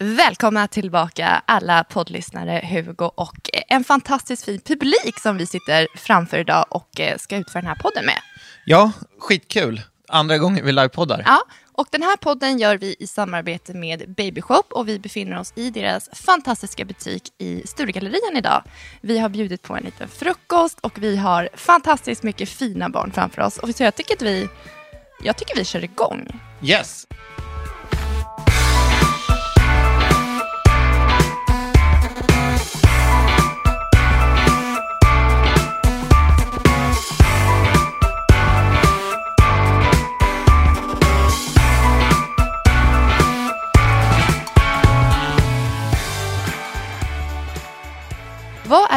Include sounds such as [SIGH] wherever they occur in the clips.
Välkomna tillbaka alla poddlyssnare, Hugo och en fantastiskt fin publik som vi sitter framför idag och eh, ska utföra den här podden med. Ja, skitkul. Andra gången vi livepoddar. Ja, och den här podden gör vi i samarbete med Babyshop och vi befinner oss i deras fantastiska butik i Sturegallerian idag. Vi har bjudit på en liten frukost och vi har fantastiskt mycket fina barn framför oss. Och så jag tycker att vi, jag tycker vi kör igång. Yes!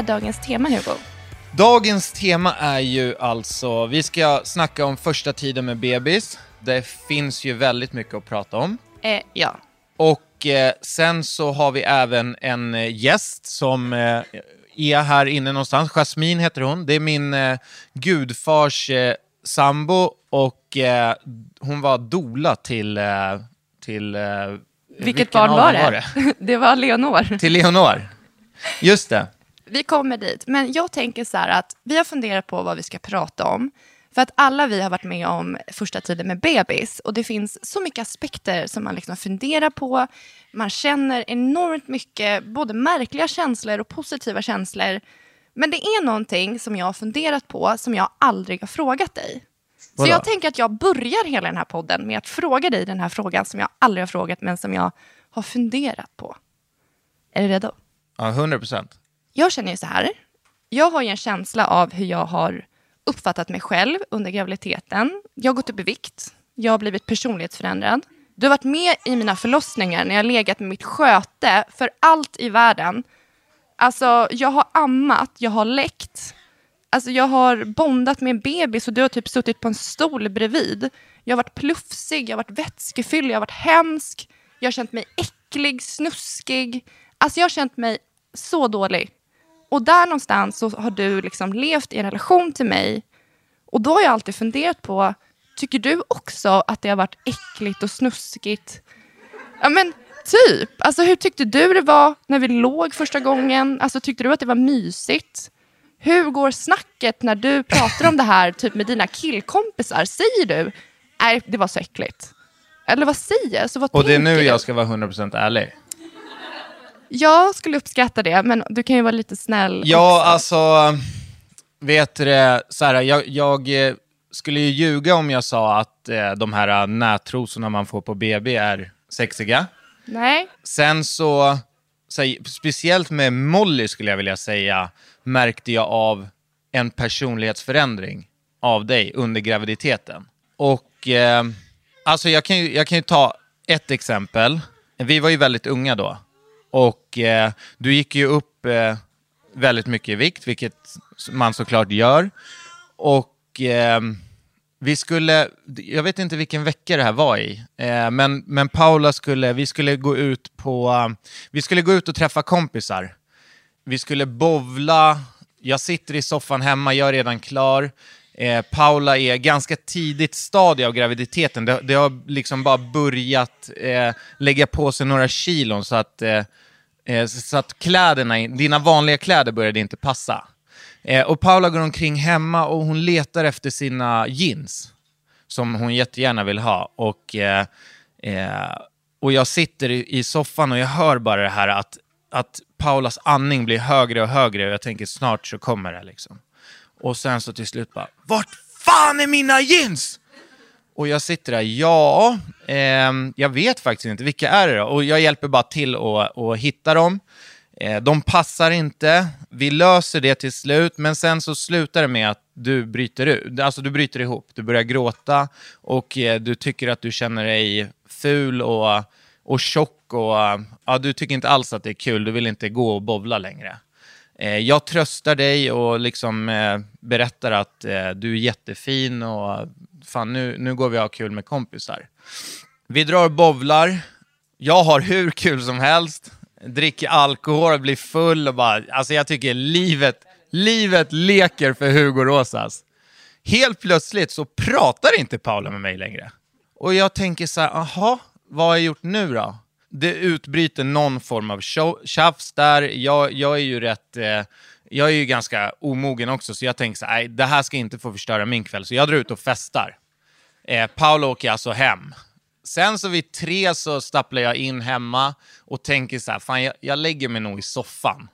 Är dagens tema Hugo? Dagens tema är ju alltså, vi ska snacka om första tiden med bebis. Det finns ju väldigt mycket att prata om. Eh, ja. Och eh, sen så har vi även en eh, gäst som eh, är här inne någonstans. Jasmine heter hon. Det är min eh, gudfars sambo och hon var dola till... Till Vilket vilken barn var dem det? [LAUGHS] det var Leonor. Till Leonor. Just det. Vi kommer dit. Men jag tänker så här att vi har funderat på vad vi ska prata om. För att alla vi har varit med om första tiden med bebis. Och det finns så mycket aspekter som man liksom funderar på. Man känner enormt mycket, både märkliga känslor och positiva känslor. Men det är någonting som jag har funderat på som jag aldrig har frågat dig. Så Vadå? jag tänker att jag börjar hela den här podden med att fråga dig den här frågan som jag aldrig har frågat men som jag har funderat på. Är du redo? Ja, 100 procent. Jag känner ju så här. Jag har ju en känsla av hur jag har uppfattat mig själv under graviditeten. Jag har gått upp i vikt. Jag har blivit personlighetsförändrad. Du har varit med i mina förlossningar när jag har legat med mitt sköte för allt i världen. Alltså, jag har ammat, jag har läckt. Alltså, jag har bondat med en bebis och du har typ suttit på en stol bredvid. Jag har varit plufsig, jag har varit vätskefylld, jag har varit hemsk. Jag har känt mig äcklig, snuskig. Alltså, jag har känt mig så dålig. Och där någonstans så har du liksom levt i en relation till mig. Och då har jag alltid funderat på, tycker du också att det har varit äckligt och snuskigt? Ja men typ. Alltså hur tyckte du det var när vi låg första gången? Alltså tyckte du att det var mysigt? Hur går snacket när du pratar om det här typ med dina killkompisar? Säger du, nej det var så äckligt? Eller vad säger? Så vad Och det är nu jag ska vara 100 procent ärlig. Jag skulle uppskatta det, men du kan ju vara lite snäll Ja, också. alltså, vet du det, så här, jag, jag eh, skulle ju ljuga om jag sa att eh, de här nättrosorna man får på BB är sexiga. Nej, Sen så, så speciellt med Molly skulle jag vilja säga, märkte jag av en personlighetsförändring av dig under graviditeten. Och eh, alltså jag kan, ju, jag kan ju ta ett exempel. Vi var ju väldigt unga då. Och eh, du gick ju upp eh, väldigt mycket i vikt, vilket man såklart gör. Och eh, vi skulle, jag vet inte vilken vecka det här var i, eh, men, men Paula skulle, vi skulle gå ut på, vi skulle gå ut och träffa kompisar. Vi skulle bovla, jag sitter i soffan hemma, jag är redan klar. Eh, Paula är ganska tidigt stadie av graviditeten. Det, det har liksom bara börjat eh, lägga på sig några kilon så att, eh, eh, så att kläderna, dina vanliga kläder började inte passa. Eh, och Paula går omkring hemma och hon letar efter sina jeans som hon jättegärna vill ha. Och, eh, eh, och jag sitter i, i, soffan och jag hör bara det här att, att Paulas andning blir högre och högre och jag tänker snart så kommer det liksom. Och sen så till slut bara, vart fan är mina jeans? Och jag sitter där, ja, eh, jag vet faktiskt inte, vilka är det då? Och jag hjälper bara till att, att hitta dem. Eh, de passar inte, vi löser det till slut, men sen så slutar det med att du bryter ut, alltså du bryter ihop, du börjar gråta och eh, du tycker att du känner dig ful och, och tjock och ja, du tycker inte alls att det är kul, du vill inte gå och bovla längre. Eh, jag tröstar dig och liksom eh, berättar att eh, du är jättefin och fan nu, nu går vi och har kul med kompisar. Vi drar och bovlar, jag har hur kul som helst, dricker alkohol, blir full och bara, alltså jag tycker livet, livet leker för Hugo Rosas. Helt plötsligt så pratar inte Paula med mig längre. Och jag tänker så här, aha, vad har jag gjort nu då? Det utbryter någon form av tjafs där. Jag, jag är ju rätt, eh, jag är ju ganska omogen också, så jag tänker så här, nej, det här ska inte få förstöra min kväll, så jag drar ut och festar. Eh, Paolo åker alltså hem Sen så vid tre så stapplar jag in hemma och tänker så här, fan jag, jag lägger mig nog i soffan.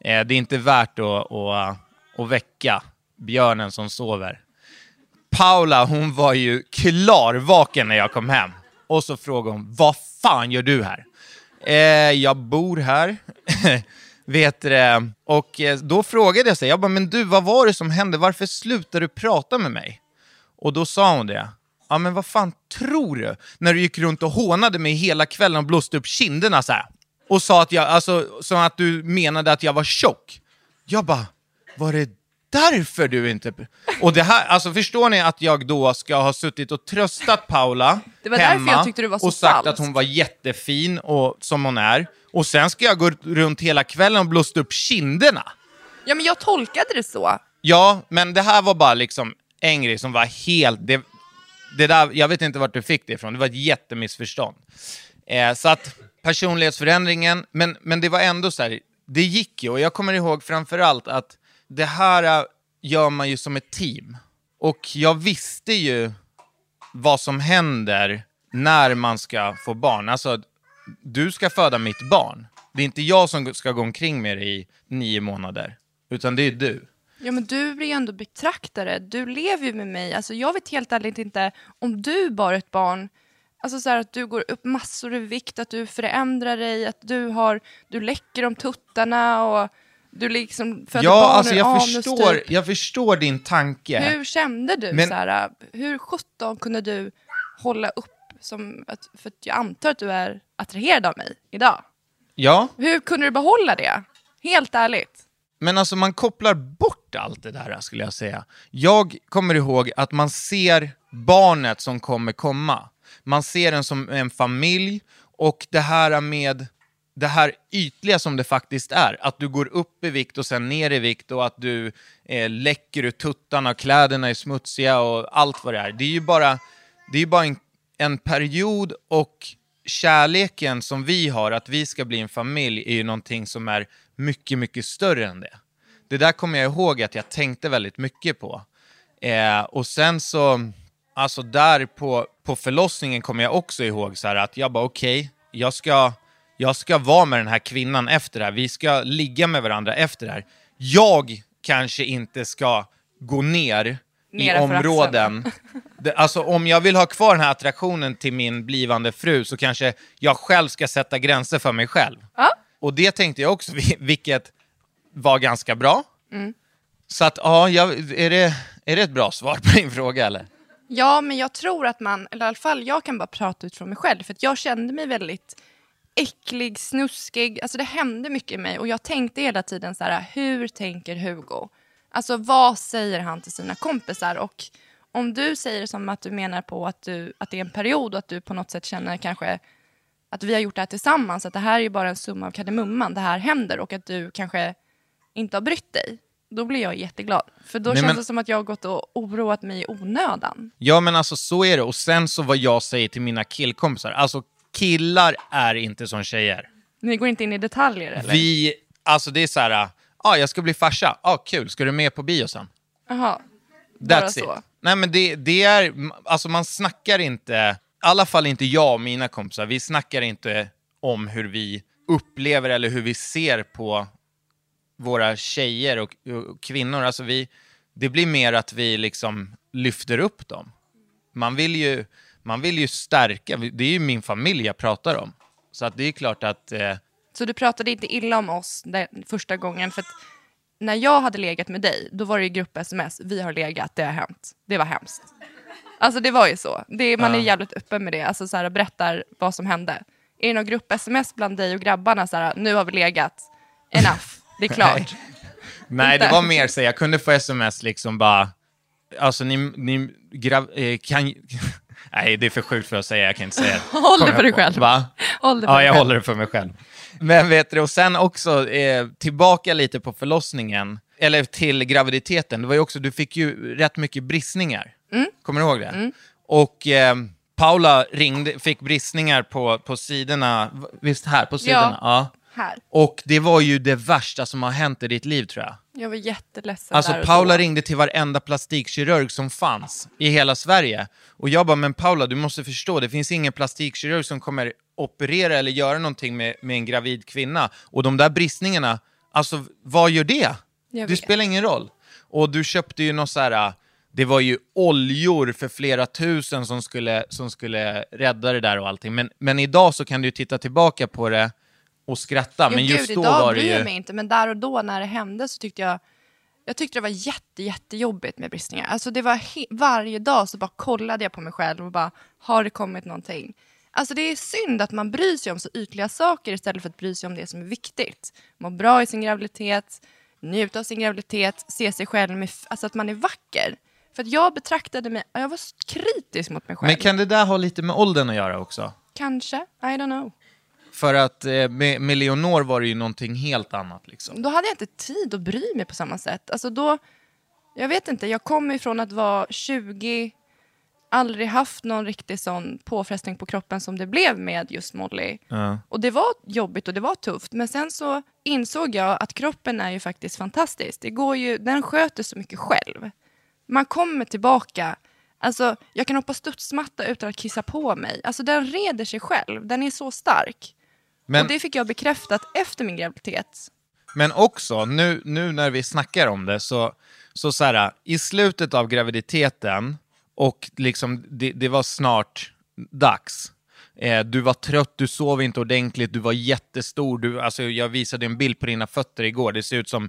Eh, det är inte värt att, att, att väcka björnen som sover. Paula, hon var ju klarvaken när jag kom hem. Och så frågade hon, vad fan gör du här? Eh, jag bor här. [LAUGHS] Vet det. Och eh, då frågade jag sig, jag bara, men du, vad var det som hände? Varför slutade du prata med mig? Och då sa hon det, Ja, men vad fan tror du? När du gick runt och hånade mig hela kvällen och blåste upp kinderna så här. Och sa att jag, alltså, som att du menade att jag var tjock. Jag bara, var det därför du inte... Och det här, alltså förstår ni att jag då ska ha suttit och tröstat Paula det var hemma jag tyckte du var så och sagt falskt. att hon var jättefin och, som hon är. Och sen ska jag gå runt hela kvällen och blåst upp kinderna. Ja, men jag tolkade det så. Ja, men det här var bara liksom en grej som var helt... Det, det där, jag vet inte vart du fick det ifrån, det var ett jättemissförstånd. Eh, så att personlighetsförändringen, men, men det var ändå så här, det gick ju och jag kommer ihåg framförallt att det här äh, gör man ju som ett team. Och jag visste ju vad som händer när man ska få barn. Alltså, du ska föda mitt barn. Det är inte jag som ska gå omkring med dig i nio månader, utan det är du. Ja, men du blir ju ändå betraktare. Du lever ju med mig. Alltså, jag vet helt ärligt inte om du bar ett barn Alltså så här, att du går upp massor i vikt, att du förändrar dig, att du, har, du läcker om tuttarna och du liksom föder ja, barn alltså jag anus, förstår, typ. jag förstår din tanke. Hur kände du? Men... Så här, hur sjutton kunde du hålla upp som... För jag antar att du är attraherad av mig idag. Ja. Hur kunde du behålla det? Helt ärligt. Men alltså man kopplar bort allt det där skulle jag säga. Jag kommer ihåg att man ser barnet som kommer komma. Man ser den som en familj och det här med det här ytliga som det faktiskt är. Att du går upp i vikt och sen ner i vikt och att du eh, läcker ut tuttarna, och kläderna är smutsiga och allt vad det är. Det är ju bara, det är bara en, en period och kärleken som vi har, att vi ska bli en familj, är ju någonting som är mycket, mycket större än det. Det där kommer jag ihåg att jag tänkte väldigt mycket på. Eh, och sen så, alltså där på, på förlossningen kommer jag också ihåg så att jag bara okej, okay, jag, ska, jag ska vara med den här kvinnan efter det här. Vi ska ligga med varandra efter det här. Jag kanske inte ska gå ner i områden. [LAUGHS] Det, alltså om jag vill ha kvar den här attraktionen till min blivande fru så kanske jag själv ska sätta gränser för mig själv. Ja. Och det tänkte jag också, vilket var ganska bra. Mm. Så att, ja, är, det, är det ett bra svar på din fråga eller? Ja, men jag tror att man, eller i alla fall jag kan bara prata utifrån mig själv, för jag kände mig väldigt äcklig, snuskig, alltså det hände mycket i mig och jag tänkte hela tiden så här, hur tänker Hugo? Alltså vad säger han till sina kompisar? Och om du säger som att du menar på att, du, att det är en period och att du på något sätt känner kanske att vi har gjort det här tillsammans, att det här är bara en summa av kardemumman, det här händer och att du kanske inte har brytt dig. Då blir jag jätteglad. För då Nej, känns men- det som att jag har gått och oroat mig i onödan. Ja men alltså så är det. Och sen så vad jag säger till mina killkompisar, alltså killar är inte som tjejer. Ni går inte in i detaljer eller? Vi, alltså det är så här, ja ah, jag ska bli farsa, ah, kul, ska du med på bio sen? Jaha, bara That's så. it. Nej men det, det är, alltså man snackar inte, i alla fall inte jag och mina kompisar, vi snackar inte om hur vi upplever eller hur vi ser på våra tjejer och, och kvinnor. Alltså vi, det blir mer att vi liksom lyfter upp dem. Man vill ju, man vill ju stärka, det är ju min familj jag pratar om. Så att det är klart att eh, Så du pratade inte illa om oss den första gången? För när jag hade legat med dig, då var det ju grupp-sms. Vi har legat, det har hänt. Det var hemskt. Alltså det var ju så. Det, man är jävligt öppen med det. Alltså så här, berättar vad som hände. Är det någon grupp-sms bland dig och grabbarna? Så här, nu har vi legat. Enough. Det är [LAUGHS] klart. Nej, det var mer så jag kunde få sms liksom bara, alltså ni, ni grav, eh, kan Nej, det är för sjukt för att säga, jag kan inte säga det. [LAUGHS] Håll det för dig själv. Va? Håll det för Ja, jag själv. håller det för mig själv. Men vet du, och sen också eh, tillbaka lite på förlossningen, eller till graviditeten. Det var ju också, du fick ju rätt mycket bristningar. Mm. Kommer du ihåg det? Och eh, Paula ringde, fick bristningar på, på sidorna, visst här, på sidorna? Ja. Här. Och det var ju det värsta som har hänt i ditt liv tror jag. Jag var jätteledsen Alltså där och Paula då. ringde till varenda plastikkirurg som fanns i hela Sverige. Och jag bara, men Paula du måste förstå, det finns ingen plastikkirurg som kommer operera eller göra någonting med, med en gravid kvinna. Och de där bristningarna, alltså vad gör det? Jag Det vet. spelar ingen roll. Och du köpte ju något så här, det var ju oljor för flera tusen som skulle, som skulle rädda det där och allting. Men, men idag så kan du titta tillbaka på det och skratta. Jo, men just gud, då idag var det jag ju... mig inte, men där och då när det hände så tyckte jag jag tyckte det var jätte, jättejobbigt med bristningar. Alltså det var varje dag så bara kollade jag på mig själv och bara, har det kommit någonting? Alltså det är synd att man bryr sig om så ytliga saker istället för att bry sig om det som är viktigt. Må bra i sin graviditet, njuta av sin graviditet, se sig själv med, alltså att man är vacker. För att jag betraktade mig, jag var kritisk mot mig själv. Men kan det där ha lite med åldern att göra också? Kanske, I don't know. För att eh, med, med Leonor var det ju någonting helt annat liksom. då hade jag inte tid att bry mig på samma sätt. Alltså då, jag vet inte, jag kom ifrån att vara 20, aldrig haft någon riktig sån påfrestning på kroppen som det blev med just Molly. Och det var jobbigt och det var tufft, men sen så insåg jag att kroppen är ju faktiskt fantastisk. Det går ju, den sköter så mycket själv. Man kommer tillbaka, alltså jag kan hoppa studsmatta utan att kissa på mig. Alltså den reder sig själv, den är så stark. Men, Och det fick jag bekräftat efter min graviditet. men också, nu, nu när vi snackar om det, så, så, så här, i slutet av graviditeten, och liksom det, det var snart dags. Eh, du var trött, du sov inte ordentligt, du var jättestor. Du, alltså, jag visade en bild på dina fötter igår, det ser ut som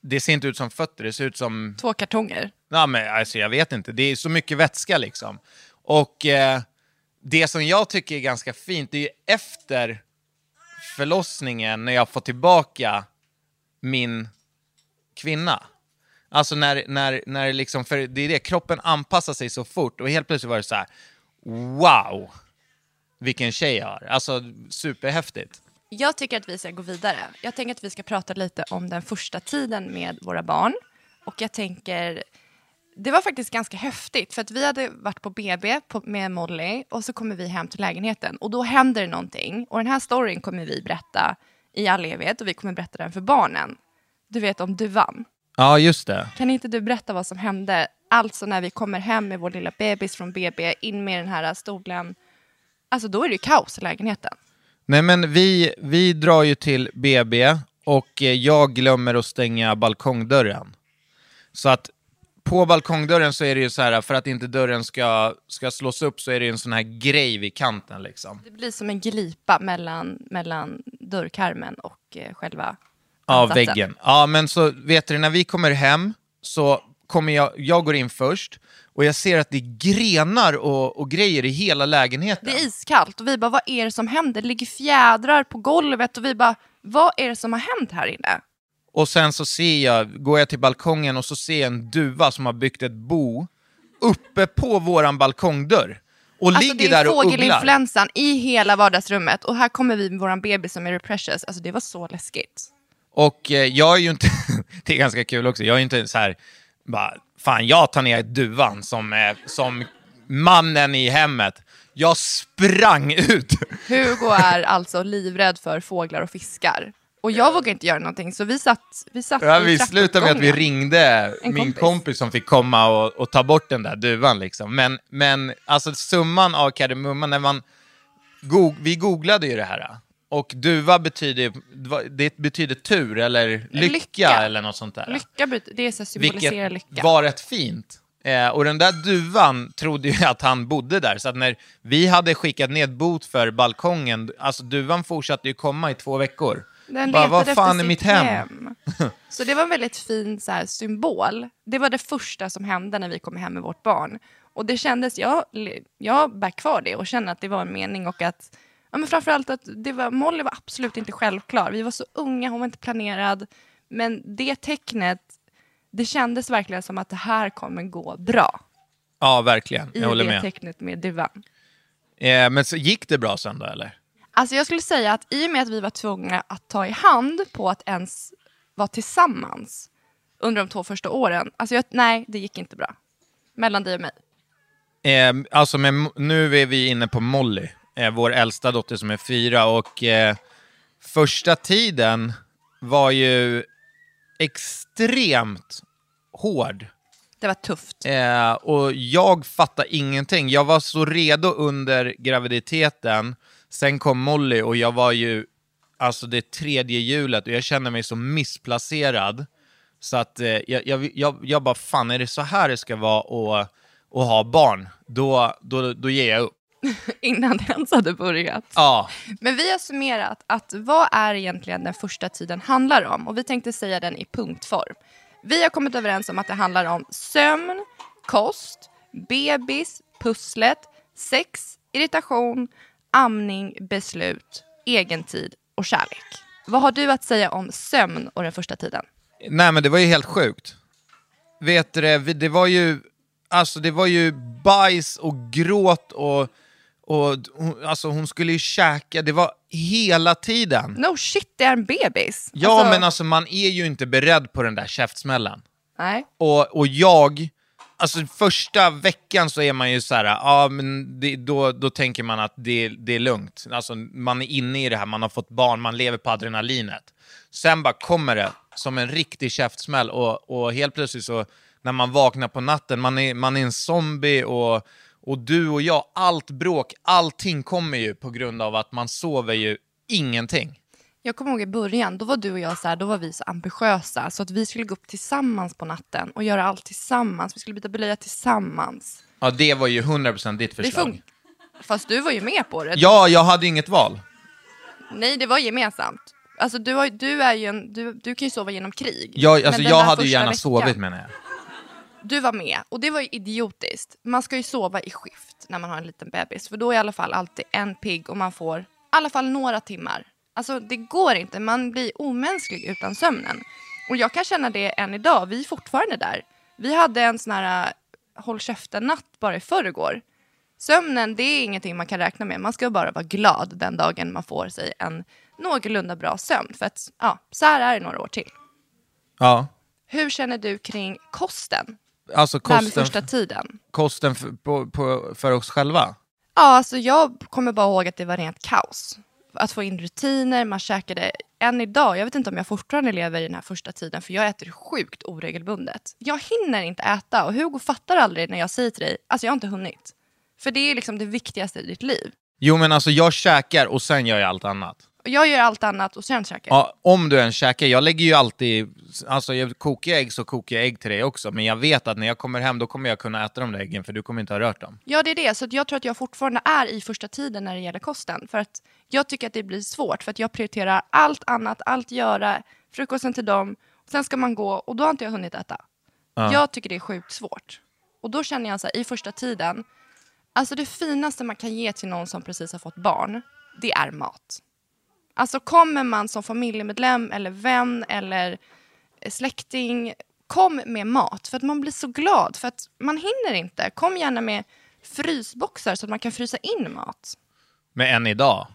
det ser inte ut som fötter, det ser ut som Två kartonger. Ja, men alltså, jag vet inte, det är så mycket vätska liksom. Och eh, det som jag tycker är ganska fint, det är ju efter förlossningen när jag får tillbaka min kvinna. Alltså när, när, när liksom, för det är det, kroppen anpassar sig så fort och helt plötsligt var det så här: wow, vilken tjej jag har. Alltså superhäftigt. Jag tycker att vi ska gå vidare. Jag tänker att vi ska prata lite om den första tiden med våra barn. Och jag tänker, det var faktiskt ganska häftigt för att vi hade varit på BB på, med Molly och så kommer vi hem till lägenheten och då händer det någonting. Och den här storyn kommer vi berätta i all evighet och vi kommer berätta den för barnen. Du vet om duvan. Ja, just det. Kan inte du berätta vad som hände? Alltså när vi kommer hem med vår lilla bebis från BB, in med den här stolen. Alltså då är det ju kaos i lägenheten. Nej men vi, vi drar ju till BB och eh, jag glömmer att stänga balkongdörren. Så att på balkongdörren så är det ju så här, för att inte dörren ska, ska slås upp så är det ju en sån här grej vid kanten liksom. Det blir som en glipa mellan, mellan dörrkarmen och eh, själva Ja, ansatsen. väggen. Ja, men så vet du, när vi kommer hem så kommer jag, jag går in först och jag ser att det är grenar och, och grejer i hela lägenheten. Det är iskallt och vi bara, vad är det som händer? Det ligger fjädrar på golvet och vi bara, vad är det som har hänt här inne? Och sen så ser jag, går jag till balkongen och så ser jag en duva som har byggt ett bo uppe på våran balkongdörr. Och Alltså det ligger där är och ugglar. fågelinfluensan i hela vardagsrummet och här kommer vi med våran bebis som är precious. Alltså det var så läskigt. Och eh, jag är ju inte, [LAUGHS] det är ganska kul också, jag är ju inte så här, bara, fan jag tar ner duvan som, eh, som mannen i hemmet. Jag sprang ut. Hugo är alltså livrädd för fåglar och fiskar. Och jag vågar inte göra någonting så vi satt, vi satt Ja, i vi slutade med att vi ringde En min kompis. kompis. som fick komma och, och ta bort den där duvan. Liksom. Men, men alltså summan av kardemumman, när man... Go vi googlade ju det här. Och duva betyder, det betyder tur eller lycka, Lycka. eller något sånt där. Lycka, det är så symboliserar Vilket lycka. var rätt fint. Eh, och den där duvan trodde ju att han bodde där, så att när vi hade skickat ned bot för balkongen, alltså duvan fortsatte ju komma i två veckor. Den Bara, vad fan är mitt hem? [LAUGHS] Så det var en väldigt fin så här, symbol. Det var det första som hände när vi kom hem med vårt barn. Och det kändes, jag, jag bär kvar det och känner att det var en mening och att, ja men framförallt att det var, Molly var absolut inte självklar. Vi var så unga, hon var inte planerad. Men det tecknet, det kändes verkligen som att det här kommer gå bra. Ja, verkligen. I Jag håller det med. tecknet med duvan. Eh, men så gick det bra sen då, eller? Alltså jag skulle säga att i och med att vi var tvungna att ta i hand på att ens vara tillsammans under de två första åren. Alltså jag, nej, det gick inte bra. Mellan dig och mig. Eh, alltså, med, nu är vi inne på Molly, eh, vår äldsta dotter som är fyra. Och eh, första tiden var ju extremt hård. Det var tufft. Eh, och jag fattade ingenting. Jag var så redo under graviditeten. Sen kom Molly och jag var ju, alltså det tredje hjulet och jag kände mig så missplacerad. Så att eh, jag, jag, jag, jag bara, fan är det så här det ska vara att, att ha barn? Då, då, då ger jag upp. [LAUGHS] Innan det ens hade börjat. Ja, Men vi har summerat att vad är egentligen den första tiden handlar om? Och vi tänkte säga den i punktform. Vi har kommit överens om att det handlar om sömn, kost, bebis, pusslet, sex, irritation, amning, beslut, egentid och kärlek. Vad har du att säga om sömn och den första tiden? nej men det var ju helt sjukt. Vet du det, det var ju, alltså det var ju bajs och gråt och, och alltså hon skulle ju käka, det var hela tiden. No shit, det är en bebis. Ja, men alltså man är ju inte beredd på den där käftsmällen. Nej. Och, och jag, alltså första veckan så är man ju så här, ja men det, då, då tänker man att det, det är lugnt. Alltså man är inne i det här, man har fått barn, man lever på adrenalinet. Sen bara kommer det som en riktig käftsmäll och, och helt plötsligt så när man vaknar på natten, man är, man är en zombie och, och du och jag, allt bråk, allting kommer ju på grund av att man sover ju ingenting. Jag kommer ihåg i början, då var du och jag så här, då var vi så ambitiösa så att vi skulle gå upp tillsammans på natten och göra allt tillsammans. Vi skulle byta blöja tillsammans. Ja, det var ju 100% ditt Det förslag. fun- Fast du var ju med på det. Ja, jag hade inget val. Nej, det var gemensamt. Alltså du, har, du, är ju en, du, du kan ju sova genom krig. Jag, Men alltså, den jag hade ju första gärna veckan- sovit menar jag. Du var med och det var ju idiotiskt. Man ska ju sova i skift när man har en liten bebis. För då är i alla fall alltid en pigg och man får i alla fall några timmar. Alltså det går inte, man blir omänsklig utan sömnen. Och jag kan känna det än idag, vi är fortfarande där. Vi hade en sån här äh, håll käften-natt bara i förrgår. Sömnen, det är ingenting man kan räkna med. Man ska bara vara glad den dagen man får sig en någorlunda bra sömn. För att, ja, så här är det några år till. Ja. Hur känner du kring kosten? Alltså här med kosten, första tiden. kosten för, på, på, för oss själva. Ja, alltså jag kommer bara ihåg att det var rent kaos. Att få in rutiner, man käkade än idag, jag vet inte om jag fortfarande lever i den här första tiden för jag äter sjukt oregelbundet. Jag hinner inte äta och Hugo fattar aldrig när jag säger till dig, alltså jag har inte hunnit. För det är liksom det viktigaste i ditt liv. Jo men alltså jag käkar och sen gör jag allt annat. Jag gör allt annat och sen käkar jag. Ja, om du än käkar, jag lägger ju alltid, alltså jag kokar ägg så kokar jag ägg till dig också, men jag vet att när jag kommer hem då kommer jag kunna äta de där äggen för du kommer inte ha rört dem. Ja, det är det. Så jag tror att jag fortfarande är i första tiden när det gäller kosten. För att jag tycker att det blir svårt, för att jag prioriterar allt annat, allt göra, frukosten till dem, sen ska man gå och då har inte jag hunnit äta. Jag tycker det är sjukt svårt. Och då känner jag så här, i första tiden, alltså det finaste man kan ge till någon som precis har fått barn, det är mat. Alltså kommer man som familjemedlem eller vän eller släkting kom med mat. För att man blir så glad. För att man hinner inte. Kom gärna med frysboxar så att man kan frysa in mat. Men än idag.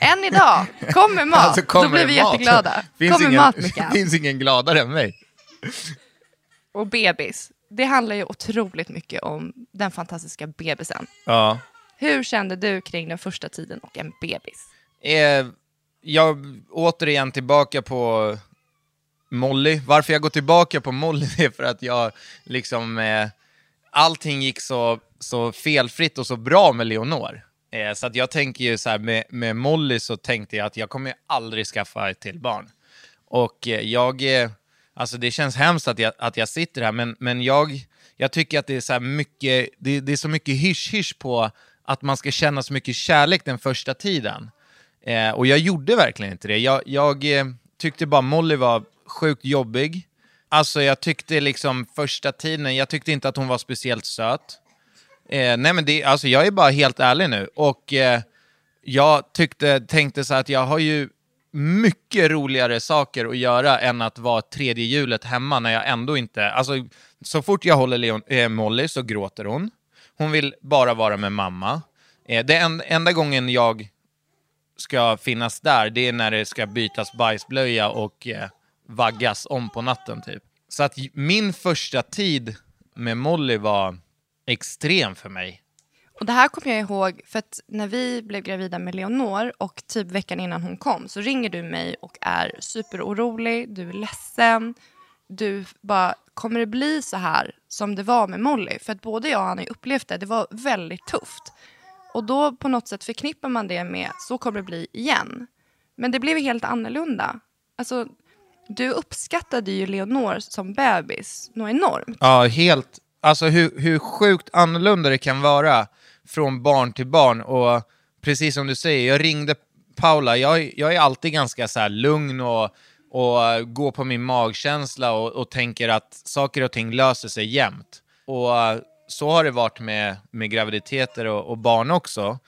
Än idag, kom med mat. Alltså, Då blir vi mat? jätteglada. Finns kom med ingen, mat Mikael. [LAUGHS] finns ingen gladare än mig. Och bebis. Det handlar ju otroligt mycket om den fantastiska bebisen. Ja. Hur kände du kring den första tiden och en bebis? Eh, jag återigen tillbaka på Molly. Varför jag går tillbaka på Molly [LAUGHS] är för att jag liksom... Eh, allting gick så, så felfritt och så bra med Leonor. Eh, så att jag tänker ju så här, med, med Molly så tänkte jag att jag kommer aldrig skaffa ett till barn. Och eh, jag... Eh, alltså det känns hemskt att jag, att jag sitter här, men, men jag, jag tycker att det är så här mycket... Det, det är så mycket hysch-hysch på att man ska känna så mycket kärlek den första tiden. Eh, och jag gjorde verkligen inte det. Jag, jag eh, tyckte bara Molly var sjukt jobbig. Alltså jag tyckte liksom första tiden, jag tyckte inte att hon var speciellt söt. Eh, nej men det, alltså jag är bara helt ärlig nu. Och eh, jag tyckte, tänkte så att jag har ju mycket roligare saker att göra än att vara tredje hjulet hemma när jag ändå inte... Alltså, så fort jag håller Leon, eh, Molly så gråter hon. Hon vill bara vara med mamma. Eh, det en, enda gången jag ska finnas där, det är när det ska bytas bajsblöja och eh, vaggas om på natten typ. Så att min första tid med Molly var extrem för mig. Och det här kommer jag ihåg för att när vi blev gravida med Leonor och typ veckan innan hon kom så ringer du mig och är superorolig, du är ledsen. Du bara, kommer det bli så här som det var med Molly? För att både jag och han har ju upplevt det, det var väldigt tufft. Och då på något sätt förknippar man det med, så kommer det bli igen. Men det blev helt annorlunda. Alltså, du uppskattade ju Leonor som bebis något enormt. Ja, helt. Alltså hur, hur sjukt annorlunda det kan vara från barn till barn. Och precis som du säger, jag ringde Paula. Jag, jag är alltid ganska så här lugn och, och går på min magkänsla och, och tänker att saker och ting löser sig jämt. Och så har det varit med, med graviditeter och, och barn också.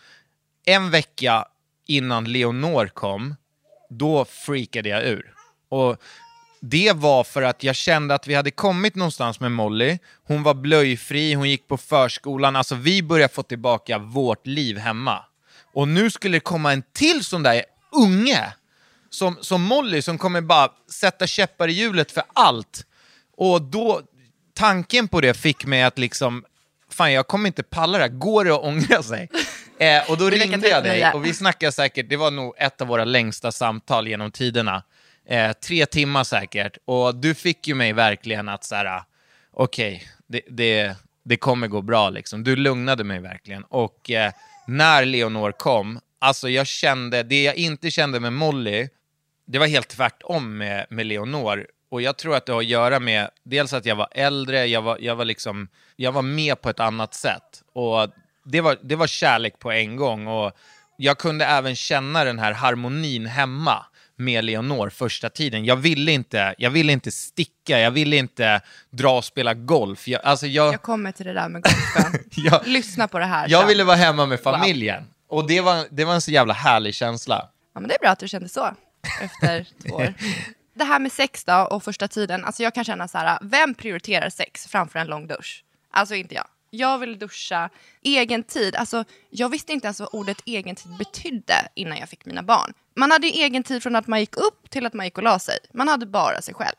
En vecka innan Leonor kom, då freakade jag ur. Och det var för att jag kände att vi hade kommit någonstans med Molly. Hon var blöjfri, hon gick på förskolan. Alltså vi började få tillbaka vårt liv hemma. Och nu skulle det komma en till sån där unge, som, som Molly, som kommer bara sätta käppar i hjulet för allt. Och då, tanken på det fick mig att liksom, fan jag kommer inte palla det här, går det att ångra sig? [LAUGHS] Eh, och då ringde jag dig och vi snackade säkert, det var nog ett av våra längsta samtal genom tiderna. Eh, tre timmar säkert. Och du fick ju mig verkligen att så här, okej, det, det, det kommer gå bra liksom. Du lugnade mig verkligen. Och eh, när Leonor kom, alltså jag kände, det jag inte kände med Molly, det var helt tvärtom med, med Leonor. Och jag tror att det har att göra med dels att jag var äldre, jag var, jag var, liksom, jag var med på ett annat sätt. Och det var, det var kärlek på en gång. Och jag kunde även känna den här harmonin hemma med Leonor första tiden. Jag ville inte, jag ville inte sticka, jag ville inte dra och spela golf. Jag, alltså jag, Jag kommer till det där med golfen. [LAUGHS] jag, Lyssna på det här jag sen. ville vara hemma med familjen. Och det var, det var en så jävla härlig känsla. Ja, men det är bra att du kände så efter två år. [LAUGHS] Det här med sex då och första tiden. Alltså jag kan känna så här, vem prioriterar sex framför en lång dusch? Alltså inte jag. Jag vill duscha, egen tid. Alltså, jag visste inte ens vad ordet egen tid betydde innan jag fick mina barn. Man hade egen tid från att man gick upp till att man gick och la sig. Man hade bara sig själv.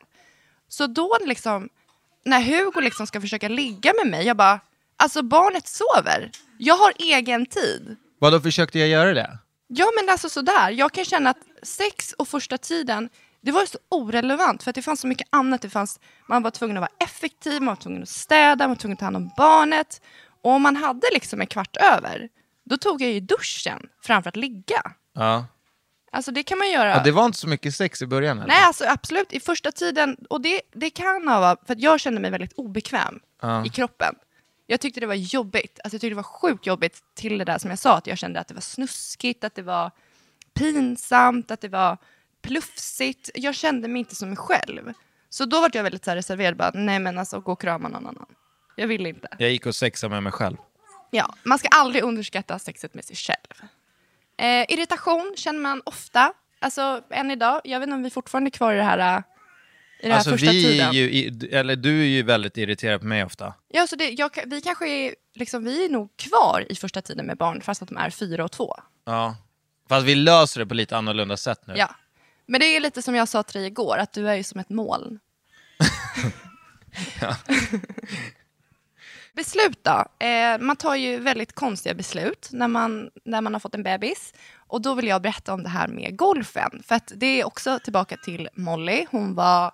Så då liksom, när Hugo liksom ska försöka ligga med mig, jag bara, alltså barnet sover. Jag har egen tid. Vadå försökte jag göra det? Ja men alltså sådär, jag kan känna att sex och första tiden, det var ju så orelevant för att det fanns så mycket annat. Det fanns, man var tvungen att vara effektiv, man var tvungen att städa, man var tvungen att ta hand om barnet. Och om man hade liksom en kvart över, då tog jag ju duschen framför att ligga. Ja. Alltså det kan man göra. ja. Det var inte så mycket sex i början eller? Nej, alltså absolut. I första tiden, och det, det kan ha varit för att jag kände mig väldigt obekväm i kroppen. Jag tyckte det var jobbigt. Alltså jag tyckte det var sjukt jobbigt till det där som jag sa, att jag kände att det var snuskigt, att det var pinsamt, att det var plufsigt. Jag kände mig inte som mig själv. Så då var jag väldigt så reserverad, bara, nej men alltså gå och krama någon annan. Jag vill inte. Jag gick och sexade med mig själv. Ja, man ska aldrig underskatta sexet med sig själv. Eh, irritation känner man ofta, alltså än idag. Jag vet inte om vi fortfarande är kvar i det här i den här Alltså första vi tiden. är ju, i- eller du är ju väldigt irriterad på mig ofta. Ja, så det, jag, vi kanske är, liksom, vi är nog kvar i första tiden med barn fast att de är fyra och två. Ja. Fast vi löser det på lite annorlunda sätt nu. Ja. Men det är lite som jag sa till dig igår, att du är ju som ett moln. [LAUGHS] beslut då? Eh, man tar ju väldigt konstiga beslut när man, när man har fått en bebis. Och då vill jag berätta om det här med golfen. För att det är också tillbaka till Molly. Hon var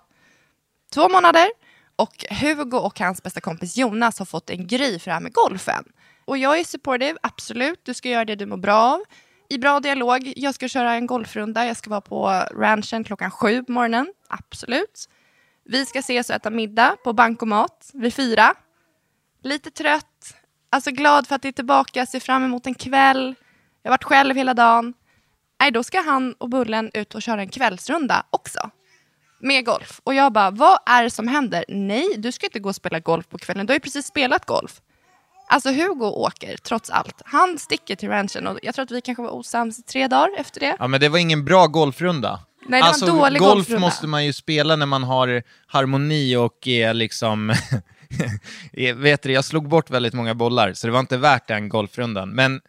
två månader och Hugo och hans bästa kompis Jonas har fått en grej för det här med golfen. Och jag är supportive, absolut. Du ska göra det du mår bra av. I bra dialog. Jag ska köra en golfrunda. Jag ska vara på ranchen klockan sju på morgonen. Absolut. Vi ska ses och äta middag på bankomat vid fyra. Lite trött. Alltså glad för att det är tillbaka. Ser fram emot en kväll. Jag har varit själv hela dagen. Nej, då ska han och Bullen ut och köra en kvällsrunda också med golf. Och jag bara, vad är det som händer? Nej, du ska inte gå och spela golf på kvällen. Du har ju precis spelat golf. Alltså Hugo åker trots allt. Han sticker till ranchen och jag tror att vi kanske var osams i tre dagar efter det. Ja, men det var ingen bra golfrunda. Nej, det var en alltså, dålig golf golfrunda. måste man ju spela när man har harmoni och är liksom... [LAUGHS] vet du, jag slog bort väldigt många bollar, så det var inte värt den golfrundan. Men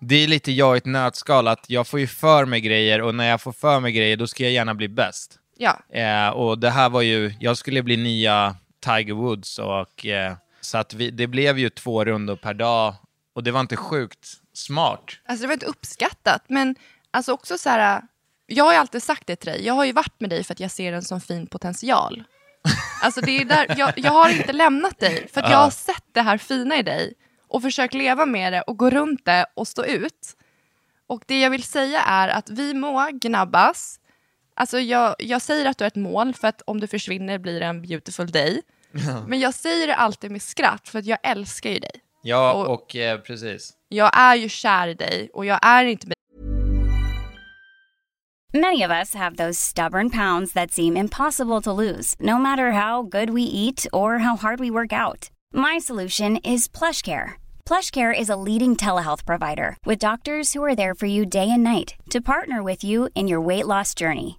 det är lite jag i ett nötskal, att jag får ju för mig grejer och när jag får för mig grejer, då ska jag gärna bli bäst. Ja, Eh, och det här var ju, jag skulle bli nya Tiger Woods och eh, så att vi, det blev ju två rundor per dag och det var inte sjukt smart. alltså det var inte uppskattat. Men alltså också så här, jag har ju alltid sagt det till dig. Jag har ju varit med dig för att jag ser en sån fin potential. Alltså det är där, jag, jag har inte lämnat dig för att jag har sett det här fina i dig och försökt leva med det och gå runt det och stå ut. Och det jag vill säga är att vi må gnabbas. Alltså jag, jag säger att du är ett mål för att om du försvinner blir det en beautiful day. Men jag säger det alltid med skratt för att jag älskar ju dig. Ja, Och- och eh, precis. Jag är ju kär i dig och jag är inte med Many of us have those stubborn pounds that seem impossible to lose, no matter how good we eat or how hard we work out. My solution is PlushCare. PlushCare is a leading telehealth provider with doctors who are there for you day and night to partner with you in your weight loss journey.